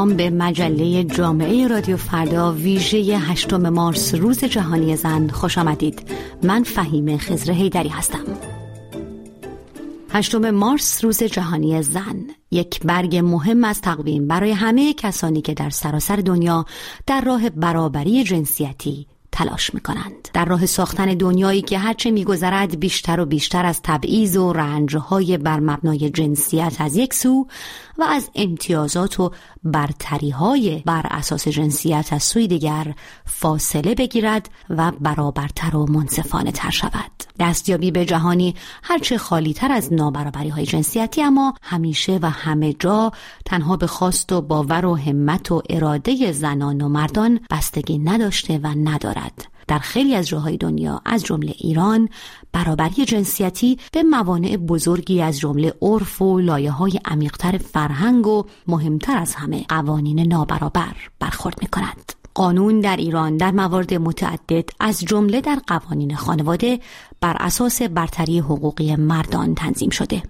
سلام به مجله جامعه رادیو فردا ویژه هشتم مارس روز جهانی زن. خوش آمدید. من فهیم خزر هیدری هستم. هشتم مارس روز جهانی زن. یک برگ مهم از تقویم برای همه کسانی که در سراسر دنیا در راه برابری جنسیتی تلاش می کنند. در راه ساختن دنیایی که هرچه میگذرد بیشتر و بیشتر از تبعیض و رنجهای بر مبنای جنسیت از یک سو و از امتیازات و برتری های بر اساس جنسیت از سوی دیگر فاصله بگیرد و برابرتر و منصفانه تر شود. دستیابی به جهانی هرچه خالی تر از نابرابری های جنسیتی اما همیشه و همه جا تنها به خواست و باور و همت و اراده زنان و مردان بستگی نداشته و ندارد. در خیلی از جاهای دنیا از جمله ایران برابری جنسیتی به موانع بزرگی از جمله عرف و لایه های عمیقتر فرهنگ و مهمتر از همه قوانین نابرابر برخورد می کند. قانون در ایران در موارد متعدد از جمله در قوانین خانواده بر اساس برتری حقوقی مردان تنظیم شده.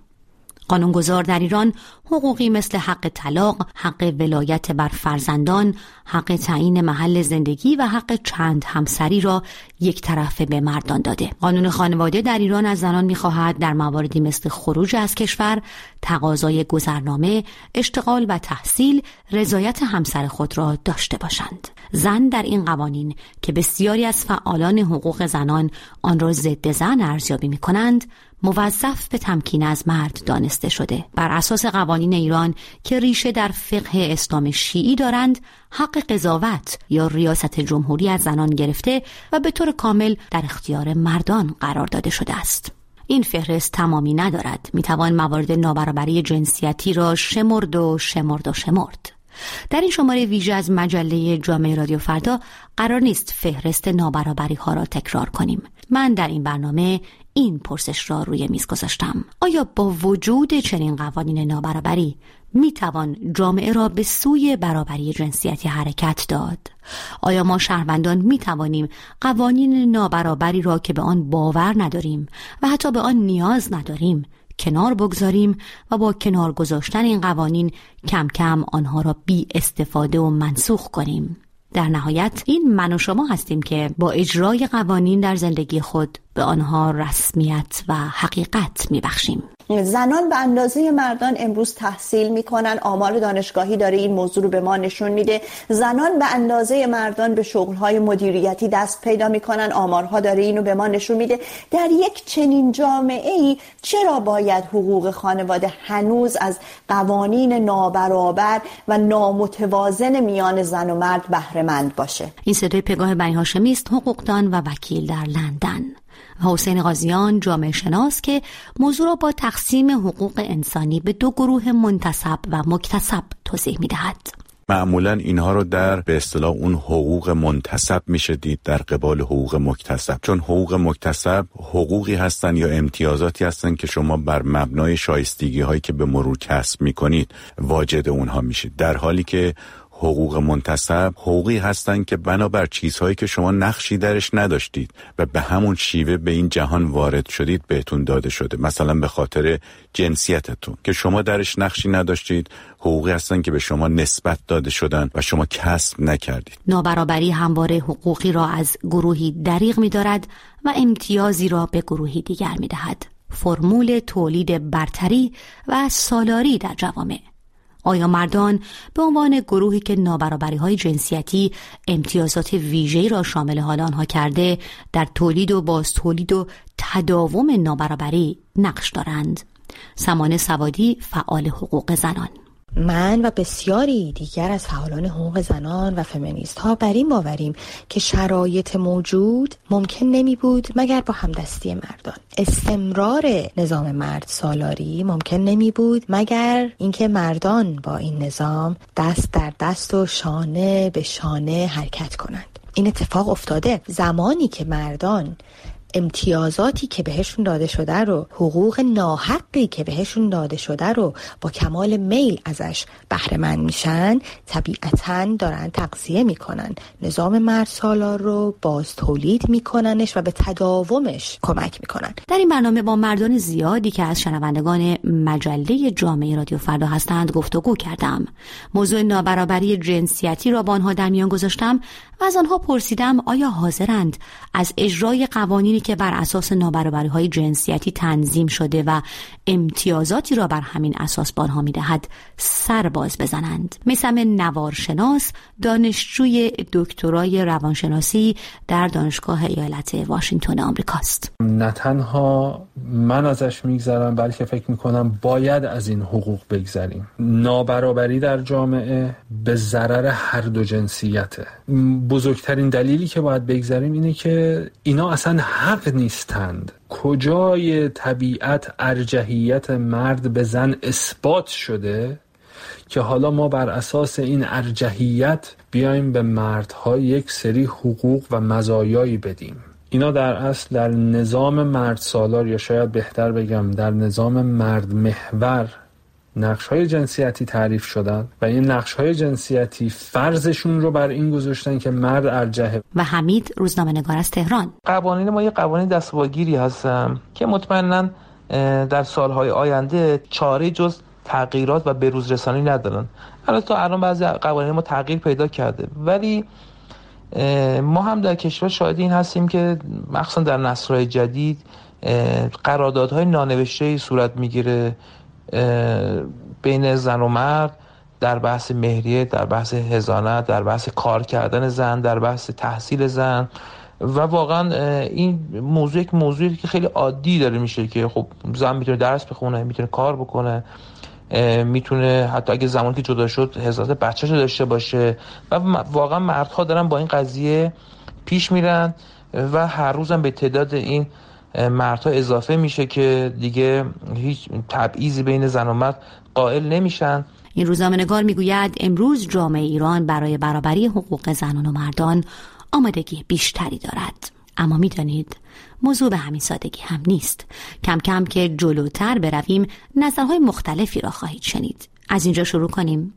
قانونگذار در ایران حقوقی مثل حق طلاق، حق ولایت بر فرزندان، حق تعیین محل زندگی و حق چند همسری را یک طرفه به مردان داده. قانون خانواده در ایران از زنان می‌خواهد در مواردی مثل خروج از کشور، تقاضای گذرنامه، اشتغال و تحصیل رضایت همسر خود را داشته باشند. زن در این قوانین که بسیاری از فعالان حقوق زنان آن را ضد زن ارزیابی می کنند موظف به تمکین از مرد دانسته شده. بر اساس قوانین ایران که ریشه در فقه اسلام شیعی دارند حق قضاوت یا ریاست جمهوری از زنان گرفته و به طور کامل در اختیار مردان قرار داده شده است. این فهرست تمامی ندارد. می‌توان موارد نابرابری جنسیتی را شمرد و شمرد و شمرد. در این شماره ویژه از مجله جامعه رادیو فردا قرار نیست فهرست نابرابری ها را تکرار کنیم. من در این برنامه این پرسش را روی میز گذاشتم. آیا با وجود چنین قوانین نابرابری می توان جامعه را به سوی برابری جنسیتی حرکت داد؟ آیا ما شهروندان می توانیم قوانین نابرابری را که به آن باور نداریم و حتی به آن نیاز نداریم کنار بگذاریم و با کنار گذاشتن این قوانین کم کم آنها را بی استفاده و منسوخ کنیم؟ در نهایت این من و شما هستیم که با اجرای قوانین در زندگی خود به آنها رسمیت و حقیقت میبخشیم. زنان به اندازه مردان امروز تحصیل می‌کنن. آمار دانشگاهی داره این موضوع رو به ما نشون میده. زنان به اندازه مردان به شغلهای مدیریتی دست پیدا می‌کنن. آمارها داره اینو به ما نشون میده. در یک چنین جامعه ای چرا باید حقوق خانواده هنوز از قوانین نابرابر و نامتوازن میان زن و مرد بهرهمند باشه؟ این صدای پگاه بنی هاشمی است حقوقدان و وکیل در لندن. حسین قاضیان جامعه شناس که موضوع را با تقسیم حقوق انسانی به دو گروه منتصب و مکتسب توضیح می دهد. معمولا اینها رو در به اصطلاح اون حقوق منتصب میشه دید در قبال حقوق مکتسب چون حقوق مکتسب حقوقی هستند یا امتیازاتی هستند که شما بر مبنای شایستگی هایی که به مرور کسب می‌کنید واجد اونها میشید در حالی که حقوق منتصب حقوقی هستند که بنابر چیزهایی که شما نقشی درش نداشتید و به همون شیوه به این جهان وارد شدید بهتون داده شده. مثلا به خاطر جنسیتتون که شما درش نقشی نداشتید حقوقی هستند که به شما نسبت داده شدن و شما کسب نکردید. نابرابری همواره حقوقی را از گروهی دریغ می دارد و امتیازی را به گروهی دیگر می دهد فرمول تولید برتری و سالاری در جوامع. آیا مردان به عنوان گروهی که نابرابری های جنسیتی امتیازات ویژه‌ای را شامل حال آنها کرده در تولید و باز تولید و تداوم نابرابری نقش دارند؟ سمانه سوادی فعال حقوق زنان. من و بسیاری دیگر از فعالان حقوق زنان و فمینیست ها بر این باوریم که شرایط موجود ممکن نمی بود مگر با همدستی مردان. استمرار نظام مرد سالاری ممکن نمی بود مگر اینکه مردان با این نظام دست در دست و شانه به شانه حرکت کنند. این اتفاق افتاده. زمانی که مردان امتیازاتی که بهشون داده شده رو حقوق ناحقی که بهشون داده شده رو با کمال میل ازش بهره مند میشن طبیعتا دارن تقضیه می‌کنن. نظام مرد سالار رو باز تولید میکننش و به تداومش کمک می‌کنن. در این برنامه با مردان زیادی که از شنوندگان مجله جامعه رادیو فردا هستند گفتگو کردم. موضوع نابرابری جنسیتی را با آنها در میان گذاشتم و از آنها پرسیدم آیا حاضرند از اجرای که بر اساس نابرابری های جنسیتی تنظیم شده و امتیازاتی را بر همین اساس به آنها می‌دهد سرباز بزنند. میسم نوارشناس دانشجوی دکترای روانشناسی در دانشگاه ایالت واشنگتن آمریکاست. نه تنها من ازش میگذرم بلکه فکر می‌کنم باید از این حقوق بگذریم. نابرابری در جامعه به ضرر هر دو جنسیته. بزرگترین دلیلی که باید بگذریم اینه که اینا اصلا حق نیستند. کجای طبیعت ارجحیت مرد به زن اثبات شده که حالا ما بر اساس این ارجحیت بیایم به مردها یک سری حقوق و مزایایی بدیم؟ اینا در اصل در نظام مرد سالار یا شاید بهتر بگم در نظام مرد محور نقش های جنسیتی تعریف شدن و این نقش های جنسیتی فرضشون رو بر این گذاشتن که مرد ارجحه و حمید روزنامه نگار از تهران. قوانین ما یه قوانین دستواگیری هستن که مطمئنا در سالهای آینده چاره جز تغییرات و بروز رسانی ندارن. الان تا الان بعضی قوانین ما تغییر پیدا کرده. ولی ما هم در کشور شاهد این هستیم که مخصوصا در نسل‌های جدید قراردادهای نانوشته صورت می‌گیره. بین زن و مرد در بحث مهریه در بحث هزانت در بحث کار کردن زن در بحث تحصیل زن و واقعا این موضوع یک موضوعی که خیلی عادی داره میشه که خب زن می‌تونه درس بخونه می‌تونه کار بکنه می‌تونه حتی اگه زمانی که جدا شد هزارت بچهش داشته باشه و واقعا مردها دارن با این قضیه پیش میرن و هر روزم به تعداد این مردها اضافه میشه که دیگه هیچ تبعیضی بین زن و مرد قائل نمیشن. این روزنامه نگار می‌گوید امروز جامعه ایران برای برابری حقوق زنان و مردان آمادگی بیشتری دارد. اما می‌دانید موضوع به همین سادگی هم نیست. کم کم که جلوتر برویم نظرهای مختلفی را خواهید شنید. از اینجا شروع کنیم.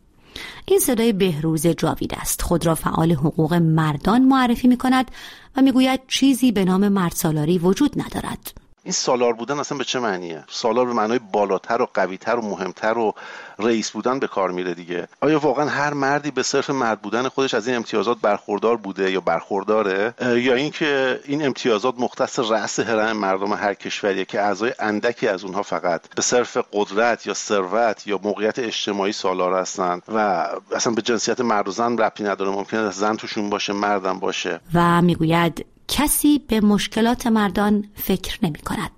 این صدای بهروز جاوید است. خود را فعال حقوق مردان معرفی می کند و می‌گوید چیزی به نام مردسالاری وجود ندارد. این سالار بودن اصلا به چه معنیه؟ سالار به معنای بالاتر و قویتر و مهمتر و رئیس بودن به کار میره دیگه. آیا واقعا هر مردی به صرف مرد بودن خودش از این امتیازات برخوردار بوده یا برخورداره؟ یا اینکه این امتیازات مختص رأس هرم مردم هر کشوریه که اعضای اندکی از اونها فقط به صرف قدرت یا ثروت یا موقعیت اجتماعی سالار هستند و اصلا به جنسیت مرد و زن ربطی نداره. ممکنه زن توشون باشه مردم باشه. و می‌گوید کسی به مشکلات مردان فکر نمی کند.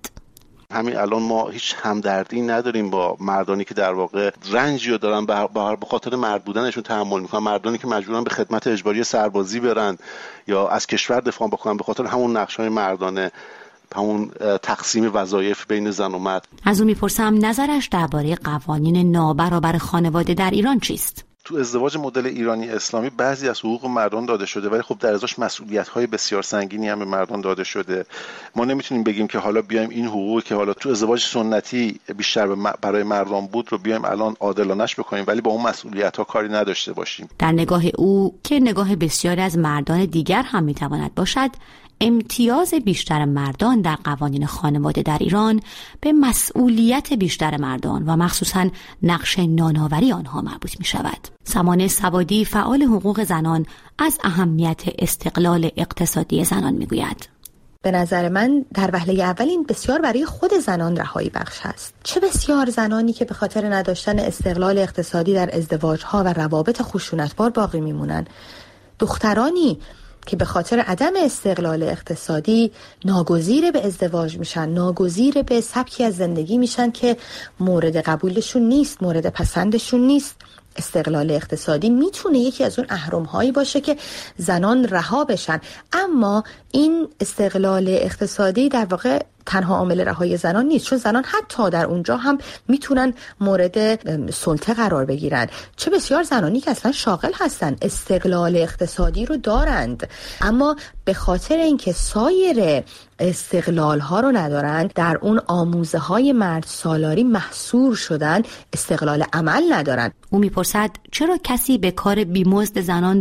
همین الان ما هیچ همدردی نداریم با مردانی که در واقع رنجی رو دارن به خاطر مرد بودنشون تحمل می‌کنن. مردانی که مجبورن به خدمت اجباری سربازی برن یا از کشور دفاع بکنن به خاطر همون نقش های مردانه همون تقسیم وظایف بین زن و مرد. از او می‌پرسم نظرش درباره قوانین نابرابر خانواده در ایران چیست؟ تو ازدواج مدل ایرانی اسلامی بعضی از حقوق مردان داده شده ولی خب در ازاش مسئولیت های بسیار سنگینی هم به مردان داده شده. ما نمی‌تونیم بگیم که حالا بیایم این حقوقی که حالا تو ازدواج سنتی بیشتر برای مردان بود رو بیایم الان عادلانش بکنیم ولی با اون مسئولیت ها کاری نداشته باشیم. در نگاه او که نگاه بسیاری از مردان دیگر هم می‌تواند باشد امتیاز بیشتر مردان در قوانین خانواده در ایران به مسئولیت بیشتر مردان و مخصوصا نقش ناناوری آنها مربوط می شود. سمانه سوادی فعال حقوق زنان از اهمیت استقلال اقتصادی زنان می گوید. به نظر من در وهله اول این بسیار برای خود زنان رهایی بخش است چه بسیار زنانی که به خاطر نداشتن استقلال اقتصادی در ازدواج ها و روابط خشونتبار باقی میمونن دخترانی که به خاطر عدم استقلال اقتصادی ناگزیر به ازدواج میشن ناگزیر به سبکی از زندگی میشن که مورد قبولشون نیست مورد پسندشون نیست. استقلال اقتصادی می‌تونه یکی از اون اهرم هایی باشه که زنان رها بشن. اما این استقلال اقتصادی در واقع تنها عامل رهایی زنان نیست چون زنان حتی در اونجا هم می‌تونن مورد سلطه قرار بگیرن. چه بسیار زنانی که اصلا شاغل هستن استقلال اقتصادی رو دارند. اما به خاطر اینکه سایر استقلال ها رو ندارند در اون آموزه های مرد سالاری محصور شدن استقلال عمل ندارند. او می‌پرسد چرا کسی به کار بیمزد زنان